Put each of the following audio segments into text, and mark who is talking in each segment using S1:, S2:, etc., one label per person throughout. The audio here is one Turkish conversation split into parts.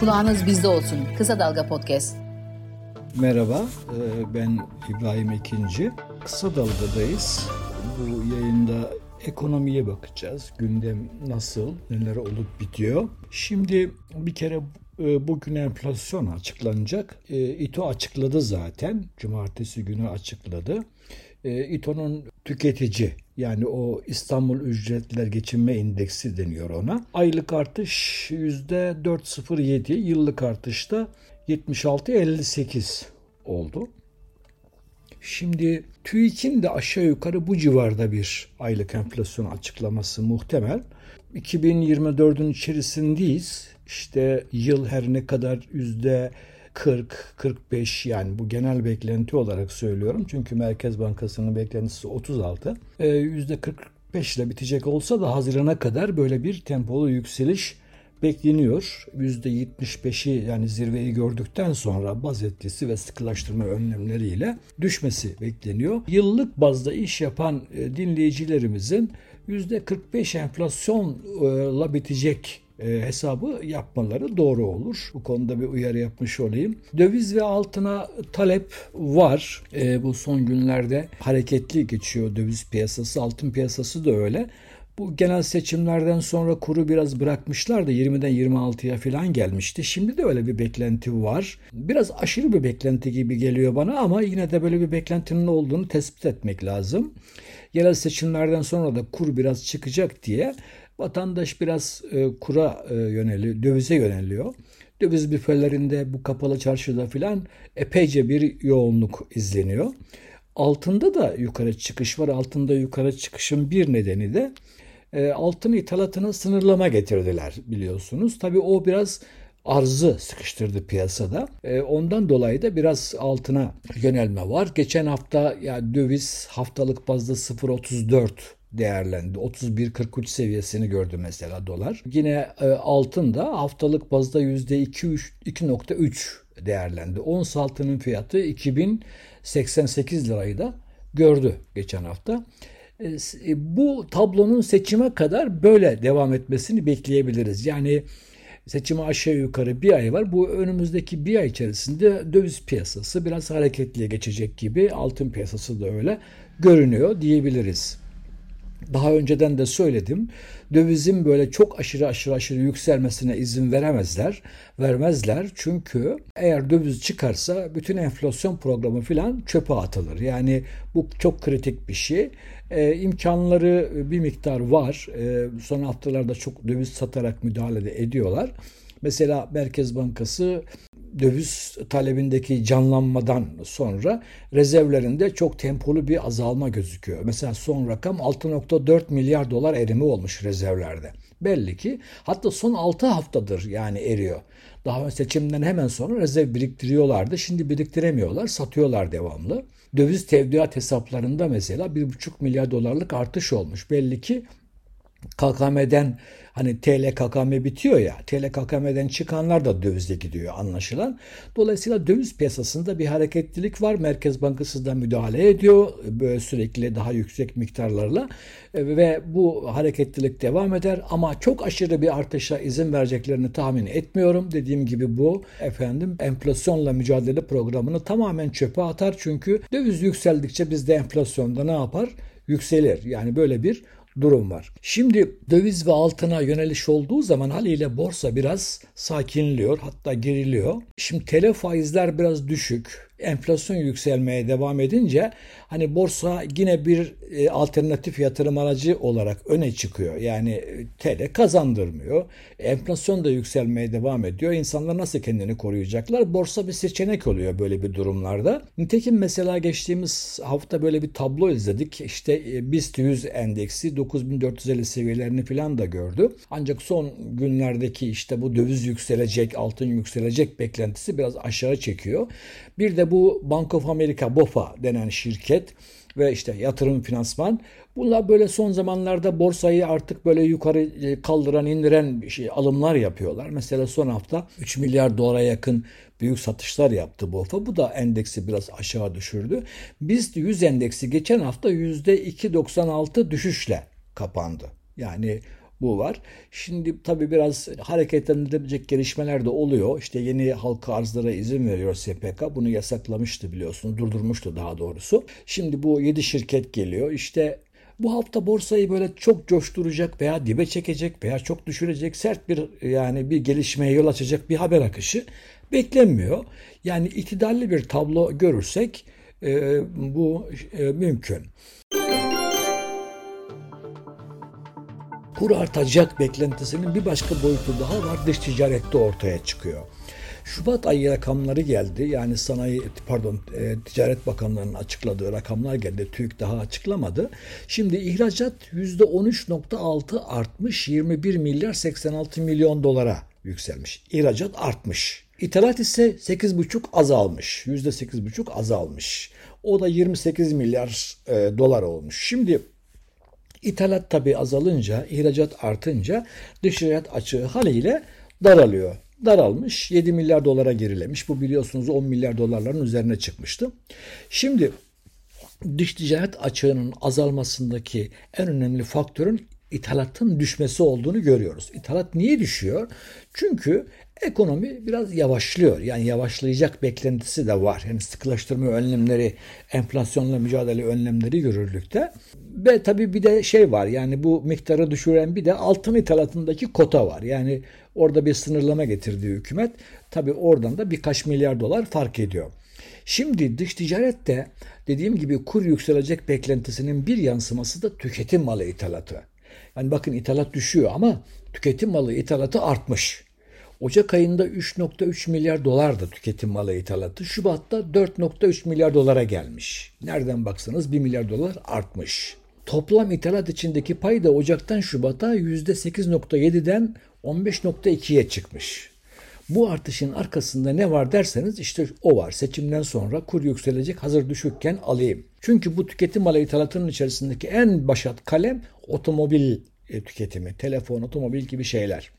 S1: Kulağınız bizde olsun. Kısa Dalga Podcast.
S2: Merhaba, e, ben İbrahim Ekinci. Kısa Dalga'dayız. Bu yayında ekonomiye bakacağız. Gündem nasıl, neler olup bitiyor. Şimdi bir kere e, bugün enflasyon açıklanacak. E, İTO açıkladı zaten. Cumartesi günü açıkladı. İTO'nun tüketici yani o İstanbul Ücretler Geçinme İndeksi deniyor ona. Aylık artış %4.07, yıllık artış da 76.58 oldu. Şimdi TÜİK'in de aşağı yukarı bu civarda bir aylık enflasyon açıklaması muhtemel. 2024'ün içerisindeyiz. İşte yıl her ne kadar yüzde 40, 45 yani bu genel beklenti olarak söylüyorum. Çünkü Merkez Bankası'nın beklentisi 36. Yüzde 45 ile bitecek olsa da Haziran'a kadar böyle bir tempolu yükseliş bekleniyor. %75'i yani zirveyi gördükten sonra baz etkisi ve sıkılaştırma önlemleriyle düşmesi bekleniyor. Yıllık bazda iş yapan e, dinleyicilerimizin %45 enflasyonla bitecek e, hesabı yapmaları doğru olur. Bu konuda bir uyarı yapmış olayım. Döviz ve altına talep var. E, bu son günlerde hareketli geçiyor döviz piyasası, altın piyasası da öyle. Bu genel seçimlerden sonra kuru biraz bırakmışlar da 20'den 26'ya falan gelmişti. Şimdi de öyle bir beklenti var. Biraz aşırı bir beklenti gibi geliyor bana ama yine de böyle bir beklentinin olduğunu tespit etmek lazım. Yerel seçimlerden sonra da kur biraz çıkacak diye vatandaş biraz e, kura e, yöneliyor, dövize yöneliyor. Döviz büfelerinde bu kapalı çarşıda filan epeyce bir yoğunluk izleniyor. Altında da yukarı çıkış var. Altında yukarı çıkışın bir nedeni de e, altın ithalatına sınırlama getirdiler biliyorsunuz. Tabii o biraz arzı sıkıştırdı piyasada. E, ondan dolayı da biraz altına yönelme var. Geçen hafta ya döviz haftalık bazda 0.34 değerlendi. 31.43 seviyesini gördü mesela dolar. Yine e, altın da haftalık bazda %2.3 değerlendi. Ons altının fiyatı 2088 lirayı da gördü geçen hafta. E, e, bu tablonun seçime kadar böyle devam etmesini bekleyebiliriz. Yani seçime aşağı yukarı bir ay var. Bu önümüzdeki bir ay içerisinde döviz piyasası biraz hareketliye geçecek gibi altın piyasası da öyle görünüyor diyebiliriz. Daha önceden de söyledim. Dövizin böyle çok aşırı aşırı aşırı yükselmesine izin veremezler. Vermezler çünkü eğer döviz çıkarsa bütün enflasyon programı filan çöpe atılır. Yani bu çok kritik bir şey. Ee, imkanları bir miktar var. Ee, son haftalarda çok döviz satarak müdahale ediyorlar. Mesela Merkez Bankası döviz talebindeki canlanmadan sonra rezervlerinde çok tempolu bir azalma gözüküyor. Mesela son rakam 6.4 milyar dolar erimi olmuş rezervlerde. Belli ki hatta son 6 haftadır yani eriyor. Daha seçimden hemen sonra rezerv biriktiriyorlardı. Şimdi biriktiremiyorlar, satıyorlar devamlı. Döviz tevdiat hesaplarında mesela 1,5 milyar dolarlık artış olmuş. Belli ki KKM'den hani TL KKM bitiyor ya TL KKM'den çıkanlar da dövizle gidiyor anlaşılan. Dolayısıyla döviz piyasasında bir hareketlilik var. Merkez Bankası da müdahale ediyor böyle sürekli daha yüksek miktarlarla e, ve bu hareketlilik devam eder ama çok aşırı bir artışa izin vereceklerini tahmin etmiyorum. Dediğim gibi bu efendim enflasyonla mücadele programını tamamen çöpe atar çünkü döviz yükseldikçe bizde enflasyonda ne yapar? Yükselir. Yani böyle bir durum var. Şimdi döviz ve altına yöneliş olduğu zaman haliyle borsa biraz sakinliyor hatta geriliyor. Şimdi tele faizler biraz düşük enflasyon yükselmeye devam edince hani borsa yine bir e, alternatif yatırım aracı olarak öne çıkıyor. Yani e, TL kazandırmıyor. Enflasyon da yükselmeye devam ediyor. İnsanlar nasıl kendini koruyacaklar? Borsa bir seçenek oluyor böyle bir durumlarda. Nitekim mesela geçtiğimiz hafta böyle bir tablo izledik. İşte e, BIST 100 endeksi 9450 seviyelerini falan da gördü. Ancak son günlerdeki işte bu döviz yükselecek, altın yükselecek beklentisi biraz aşağı çekiyor. Bir de bu Bank of America BOFA denen şirket ve işte yatırım finansman bunlar böyle son zamanlarda borsayı artık böyle yukarı e, kaldıran indiren şey alımlar yapıyorlar. Mesela son hafta 3 milyar dolara yakın büyük satışlar yaptı BOFA. Bu da endeksi biraz aşağı düşürdü. BIST 100 endeksi geçen hafta %2.96 düşüşle kapandı. Yani Bu var. Şimdi tabii biraz hareketlendirebilecek gelişmeler de oluyor. İşte yeni halka arzlara izin veriyor SPK. Bunu yasaklamıştı biliyorsunuz. Durdurmuştu daha doğrusu. Şimdi bu 7 şirket geliyor. İşte bu hafta borsayı böyle çok coşturacak veya dibe çekecek veya çok düşürecek sert bir yani bir gelişmeye yol açacak bir haber akışı beklenmiyor. Yani itidalli bir tablo görürsek e, bu e, mümkün. Kur artacak beklentisinin bir başka boyutu daha var dış ticarette ortaya çıkıyor. Şubat ayı rakamları geldi. Yani sanayi pardon e, Ticaret Bakanlığı'nın açıkladığı rakamlar geldi. TÜİK daha açıklamadı. Şimdi ihracat %13.6 artmış 21 milyar 86 milyon dolara yükselmiş. İhracat artmış. İthalat ise 8,5 azalmış. %8,5 azalmış. O da 28 milyar e, dolar olmuş. Şimdi ithalat tabi azalınca, ihracat artınca dış ihracat açığı haliyle daralıyor. Daralmış 7 milyar dolara gerilemiş. Bu biliyorsunuz 10 milyar dolarların üzerine çıkmıştı. Şimdi dış ticaret açığının azalmasındaki en önemli faktörün ithalatın düşmesi olduğunu görüyoruz. İthalat niye düşüyor? Çünkü ekonomi biraz yavaşlıyor. Yani yavaşlayacak beklentisi de var. Yani sıkılaştırma önlemleri, enflasyonla mücadele önlemleri görürlükte. Ve tabii bir de şey var. Yani bu miktarı düşüren bir de altın ithalatındaki kota var. Yani orada bir sınırlama getirdi hükümet. Tabii oradan da birkaç milyar dolar fark ediyor. Şimdi dış ticarette dediğim gibi kur yükselecek beklentisinin bir yansıması da tüketim malı ithalatı. Yani bakın ithalat düşüyor ama tüketim malı ithalatı artmış. Ocak ayında 3.3 milyar dolardı tüketim malı ithalatı. Şubat'ta 4.3 milyar dolara gelmiş. Nereden baksanız 1 milyar dolar artmış. Toplam ithalat içindeki pay da Ocak'tan Şubat'a %8.7'den 15.2'ye çıkmış. Bu artışın arkasında ne var derseniz işte o var. Seçimden sonra kur yükselecek hazır düşükken alayım. Çünkü bu tüketim malı ithalatının içerisindeki en başat kalem otomobil e, tüketimi, telefon, otomobil gibi şeyler.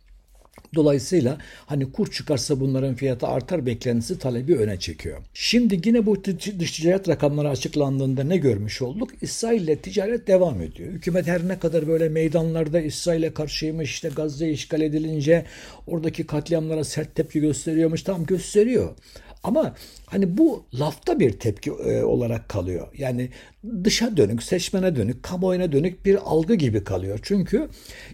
S2: Dolayısıyla hani kur çıkarsa bunların fiyatı artar beklentisi talebi öne çekiyor. Şimdi yine bu dış ticaret rakamları açıklandığında ne görmüş olduk? İsrail ile ticaret devam ediyor. Hükümet her ne kadar böyle meydanlarda İsrail'e karşıymış işte Gazze işgal edilince oradaki katliamlara sert tepki gösteriyormuş. Tam gösteriyor. Ama hani bu lafta bir tepki e, olarak kalıyor. Yani dışa dönük, seçmene dönük, kamuoyuna dönük bir algı gibi kalıyor. Çünkü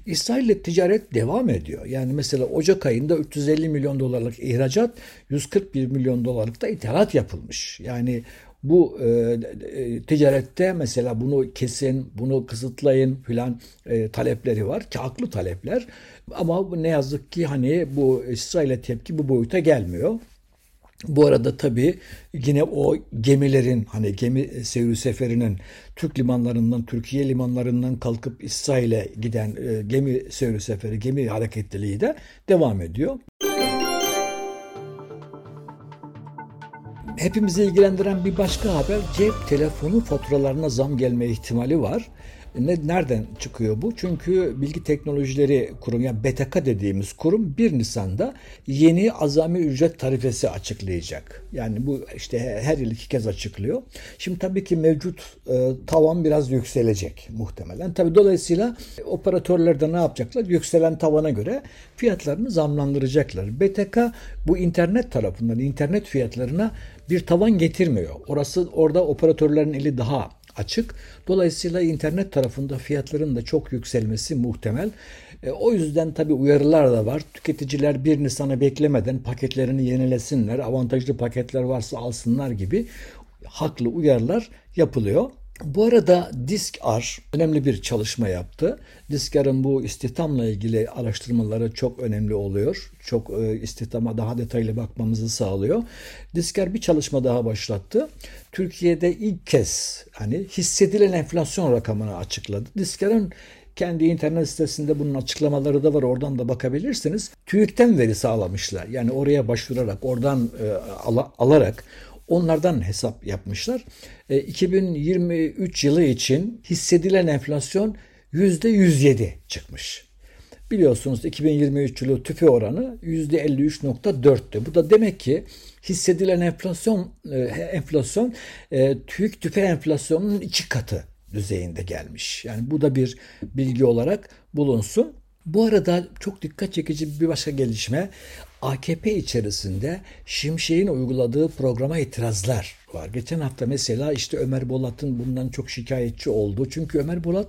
S2: İsrail ile ticaret devam ediyor. Yani mesela Ocak ayında 350 milyon dolarlık ihracat, 141 milyon dolarlık da ithalat yapılmış. Yani bu e, e, ticarette mesela bunu kesin, bunu kısıtlayın filan e, talepleri var ki talepler. Ama ne yazık ki hani bu İsrail'e tepki bu boyuta gelmiyor. Bu arada tabii yine o gemilerin hani gemi seyir seferinin Türk limanlarından, Türkiye limanlarından kalkıp İsrail'e giden e, gemi seyir seferi, gemi hareketliliği de devam ediyor. Hepimizi ilgilendiren bir başka haber cep telefonu faturalarına zam gelme ihtimali var. Ne, nereden çıkıyor bu? Çünkü Bilgi Teknolojileri Kurumu yani BTK dediğimiz kurum 1 Nisan'da yeni azami ücret tarifesi açıklayacak. Yani bu işte her yıl iki kez açıklıyor. Şimdi tabii ki mevcut e, tavan biraz yükselecek muhtemelen. Tabii dolayısıyla operatörler de ne yapacaklar? Yükselen tavana göre fiyatlarını zamlandıracaklar. BTK bu internet tarafından internet fiyatlarına bir tavan getirmiyor. Orası orada operatörlerin eli daha açık. Dolayısıyla internet tarafında fiyatların da çok yükselmesi muhtemel. E, o yüzden tabii uyarılar da var. Tüketiciler bir Nisan'ı beklemeden paketlerini yenilesinler, avantajlı paketler varsa alsınlar gibi haklı uyarılar yapılıyor. Bu arada Disk-R önemli bir çalışma yaptı. Disk-R'ın bu istihdamla ilgili araştırmaları çok önemli oluyor. Çok e, istihdama daha detaylı bakmamızı sağlıyor. Disk-R bir çalışma daha başlattı. Türkiye'de ilk kez hani hissedilen enflasyon rakamını açıkladı. Disk-R'ın kendi internet sitesinde bunun açıklamaları da var. Oradan da bakabilirsiniz. TÜİK'ten veri sağlamışlar. Yani oraya başvurarak, oradan e, al- alarak Onlardan hesap yapmışlar. E, 2023 yılı için hissedilen enflasyon %107 çıkmış. Biliyorsunuz 2023 yılı tüfe oranı %53.4'tü. Bu da demek ki hissedilen enflasyon e, enflasyon e, TÜİK tüfe enflasyonunun iki katı düzeyinde gelmiş. Yani bu da bir bilgi olarak bulunsun. Bu arada çok dikkat çekici bir başka gelişme AKP içerisinde Şimşek'in uyguladığı programa itirazlar var. Geçen hafta mesela işte Ömer Bolat'ın bundan çok şikayetçi olduğu. Çünkü Ömer Bolat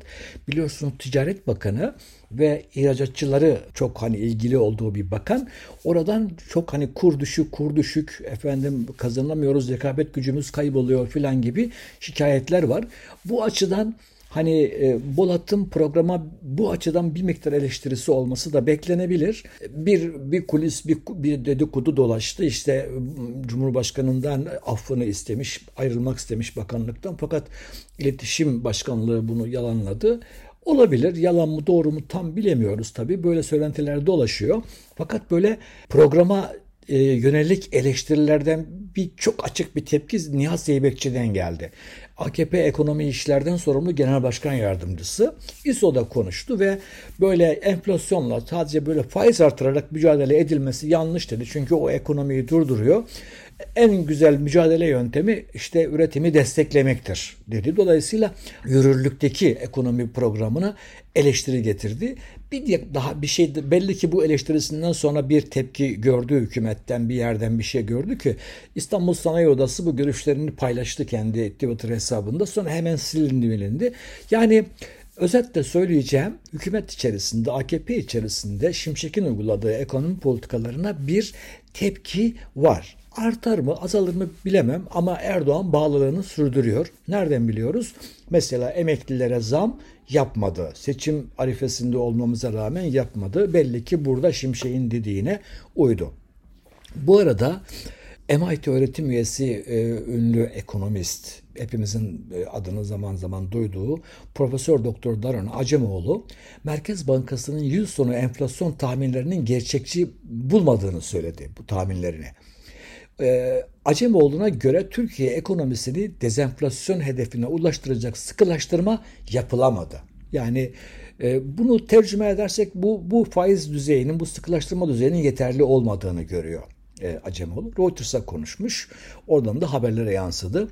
S2: biliyorsunuz Ticaret Bakanı ve ihracatçıları çok hani ilgili olduğu bir bakan. Oradan çok hani kur düşük, kur düşük, efendim kazanamıyoruz, rekabet gücümüz kayboluyor filan gibi şikayetler var. Bu açıdan hani e, Bolat'ın programa bu açıdan bir miktar eleştirisi olması da beklenebilir. Bir bir kulis bir, bir dedikodu dolaştı. İşte Cumhurbaşkanından affını istemiş, ayrılmak istemiş bakanlıktan fakat iletişim başkanlığı bunu yalanladı. Olabilir. Yalan mı doğru mu tam bilemiyoruz tabii. Böyle söylentiler dolaşıyor. Fakat böyle programa e, yönelik eleştirilerden bir çok açık bir tepki Nihat Zeybekçi'den geldi. AKP ekonomi işlerden sorumlu genel başkan yardımcısı İSO'da konuştu ve böyle enflasyonla sadece böyle faiz artırarak mücadele edilmesi yanlış dedi. Çünkü o ekonomiyi durduruyor en güzel mücadele yöntemi işte üretimi desteklemektir dedi. Dolayısıyla yürürlükteki ekonomi programına eleştiri getirdi. Bir daha bir şey belli ki bu eleştirisinden sonra bir tepki gördü hükümetten bir yerden bir şey gördü ki İstanbul Sanayi Odası bu görüşlerini paylaştı kendi Twitter hesabında sonra hemen silindi bilindi. Yani Özetle söyleyeceğim hükümet içerisinde AKP içerisinde Şimşek'in uyguladığı ekonomi politikalarına bir tepki var. Artar mı azalır mı bilemem ama Erdoğan bağlılığını sürdürüyor. Nereden biliyoruz? Mesela emeklilere zam yapmadı. Seçim arifesinde olmamıza rağmen yapmadı. Belli ki burada Şimşek'in dediğine uydu. Bu arada MIT öğretim üyesi e, ünlü ekonomist, hepimizin e, adını zaman zaman duyduğu Profesör Doktor Daron Acemoğlu, Merkez Bankası'nın yıl sonu enflasyon tahminlerinin gerçekçi bulmadığını söyledi bu tahminlerini. E, Acemoğlu'na göre Türkiye ekonomisini dezenflasyon hedefine ulaştıracak sıkılaştırma yapılamadı. Yani e, bunu tercüme edersek bu, bu faiz düzeyinin, bu sıkılaştırma düzeyinin yeterli olmadığını görüyor e, Acemoğlu. Reuters'a konuşmuş. Oradan da haberlere yansıdı.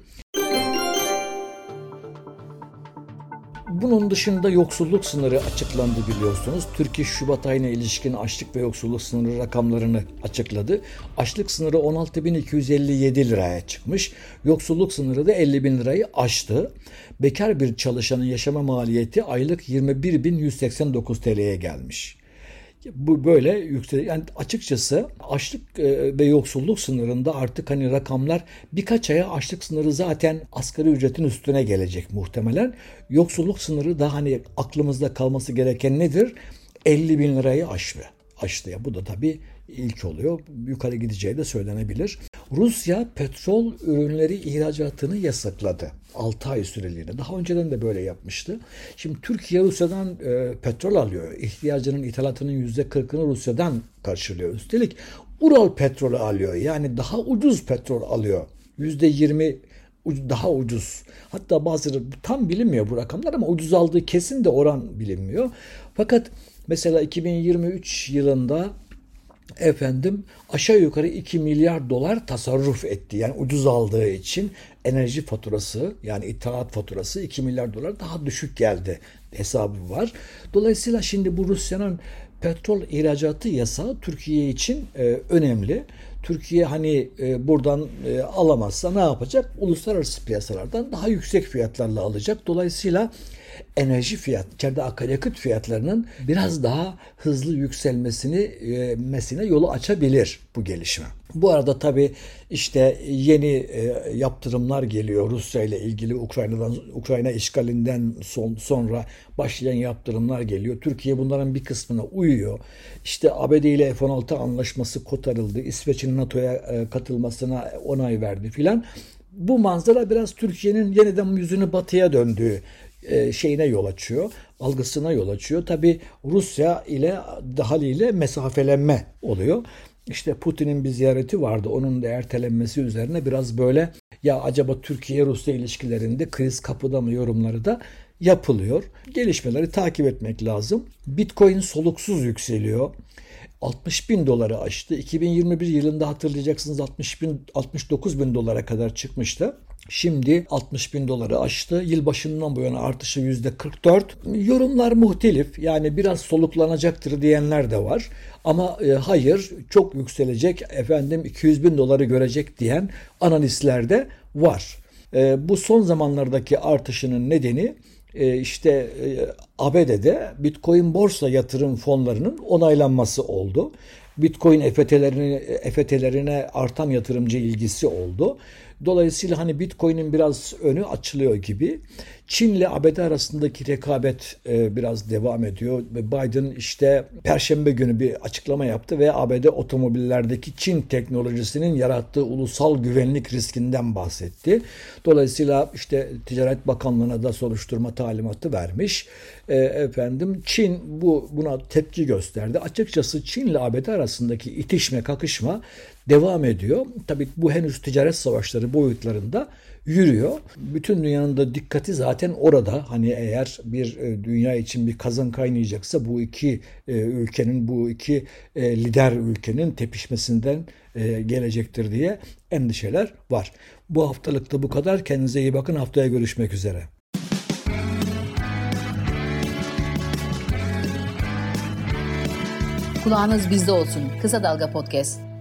S2: Bunun dışında yoksulluk sınırı açıklandı biliyorsunuz. Türkiye Şubat ayına ilişkin açlık ve yoksulluk sınırı rakamlarını açıkladı. Açlık sınırı 16.257 liraya çıkmış. Yoksulluk sınırı da 50 bin lirayı aştı. Bekar bir çalışanın yaşama maliyeti aylık 21.189 TL'ye gelmiş bu böyle yüksek yani açıkçası açlık e, ve yoksulluk sınırında artık hani rakamlar birkaç aya açlık sınırı zaten asgari ücretin üstüne gelecek muhtemelen. Yoksulluk sınırı da hani aklımızda kalması gereken nedir? 50 bin lirayı aştı. Aştı ya bu da tabii ilk oluyor. Yukarı gideceği de söylenebilir. Rusya petrol ürünleri ihracatını yasakladı. 6 ay süreliğine. Daha önceden de böyle yapmıştı. Şimdi Türkiye Rusya'dan e, petrol alıyor. İhtiyacının ithalatının %40'ını Rusya'dan karşılıyor. Üstelik Ural petrolü alıyor. Yani daha ucuz petrol alıyor. %20 daha ucuz. Hatta bazıları tam bilinmiyor bu rakamlar ama ucuz aldığı kesin de oran bilinmiyor. Fakat mesela 2023 yılında efendim aşağı yukarı 2 milyar dolar tasarruf etti. Yani ucuz aldığı için enerji faturası yani ithalat faturası 2 milyar dolar daha düşük geldi hesabı var. Dolayısıyla şimdi bu Rusya'nın petrol ihracatı yasağı Türkiye için e, önemli. Türkiye hani e, buradan e, alamazsa ne yapacak? Uluslararası piyasalardan daha yüksek fiyatlarla alacak. Dolayısıyla enerji fiyat, içeride akaryakıt fiyatlarının biraz daha hızlı yükselmesini e, mesine yolu açabilir bu gelişme. Bu arada tabii işte yeni e, yaptırımlar geliyor Rusya ile ilgili Ukrayna'dan Ukrayna işgalinden son, sonra başlayan yaptırımlar geliyor. Türkiye bunların bir kısmına uyuyor. İşte ABD ile F-16 anlaşması kotarıldı. İsveç'in NATO'ya e, katılmasına onay verdi filan. Bu manzara biraz Türkiye'nin yeniden yüzünü batıya döndüğü şeyine yol açıyor, algısına yol açıyor. Tabi Rusya ile haliyle mesafelenme oluyor. İşte Putin'in bir ziyareti vardı. Onun da ertelenmesi üzerine biraz böyle ya acaba Türkiye-Rusya ilişkilerinde kriz kapıda mı yorumları da yapılıyor. Gelişmeleri takip etmek lazım. Bitcoin soluksuz yükseliyor. 60 bin doları aştı. 2021 yılında hatırlayacaksınız 60 bin, 69 bin dolara kadar çıkmıştı. Şimdi 60 bin doları aştı. Yılbaşından bu yana artışı yüzde 44. Yorumlar muhtelif. Yani biraz soluklanacaktır diyenler de var. Ama e, hayır çok yükselecek efendim 200 bin doları görecek diyen analistler de var. E, bu son zamanlardaki artışının nedeni e, işte e, ABD'de Bitcoin borsa yatırım fonlarının onaylanması oldu. Bitcoin EFT'lerine, EFT'lerine artan yatırımcı ilgisi oldu. Dolayısıyla hani Bitcoin'in biraz önü açılıyor gibi. Çin ile ABD arasındaki rekabet e, biraz devam ediyor. Biden işte Perşembe günü bir açıklama yaptı ve ABD otomobillerdeki Çin teknolojisinin yarattığı ulusal güvenlik riskinden bahsetti. Dolayısıyla işte Ticaret Bakanlığı'na da soruşturma talimatı vermiş. E, efendim Çin bu buna tepki gösterdi. Açıkçası Çin ile ABD arasındaki itişme, kakışma devam ediyor. Tabii bu henüz ticaret savaşları boyutlarında yürüyor. Bütün dünyanın da dikkati zaten orada. Hani eğer bir e, dünya için bir kazan kaynayacaksa bu iki e, ülkenin, bu iki e, lider ülkenin tepişmesinden gelecektir diye endişeler var. Bu haftalıkta bu kadar. Kendinize iyi bakın. Haftaya görüşmek üzere.
S1: Kulağınız bizde olsun. Kısa Dalga Podcast.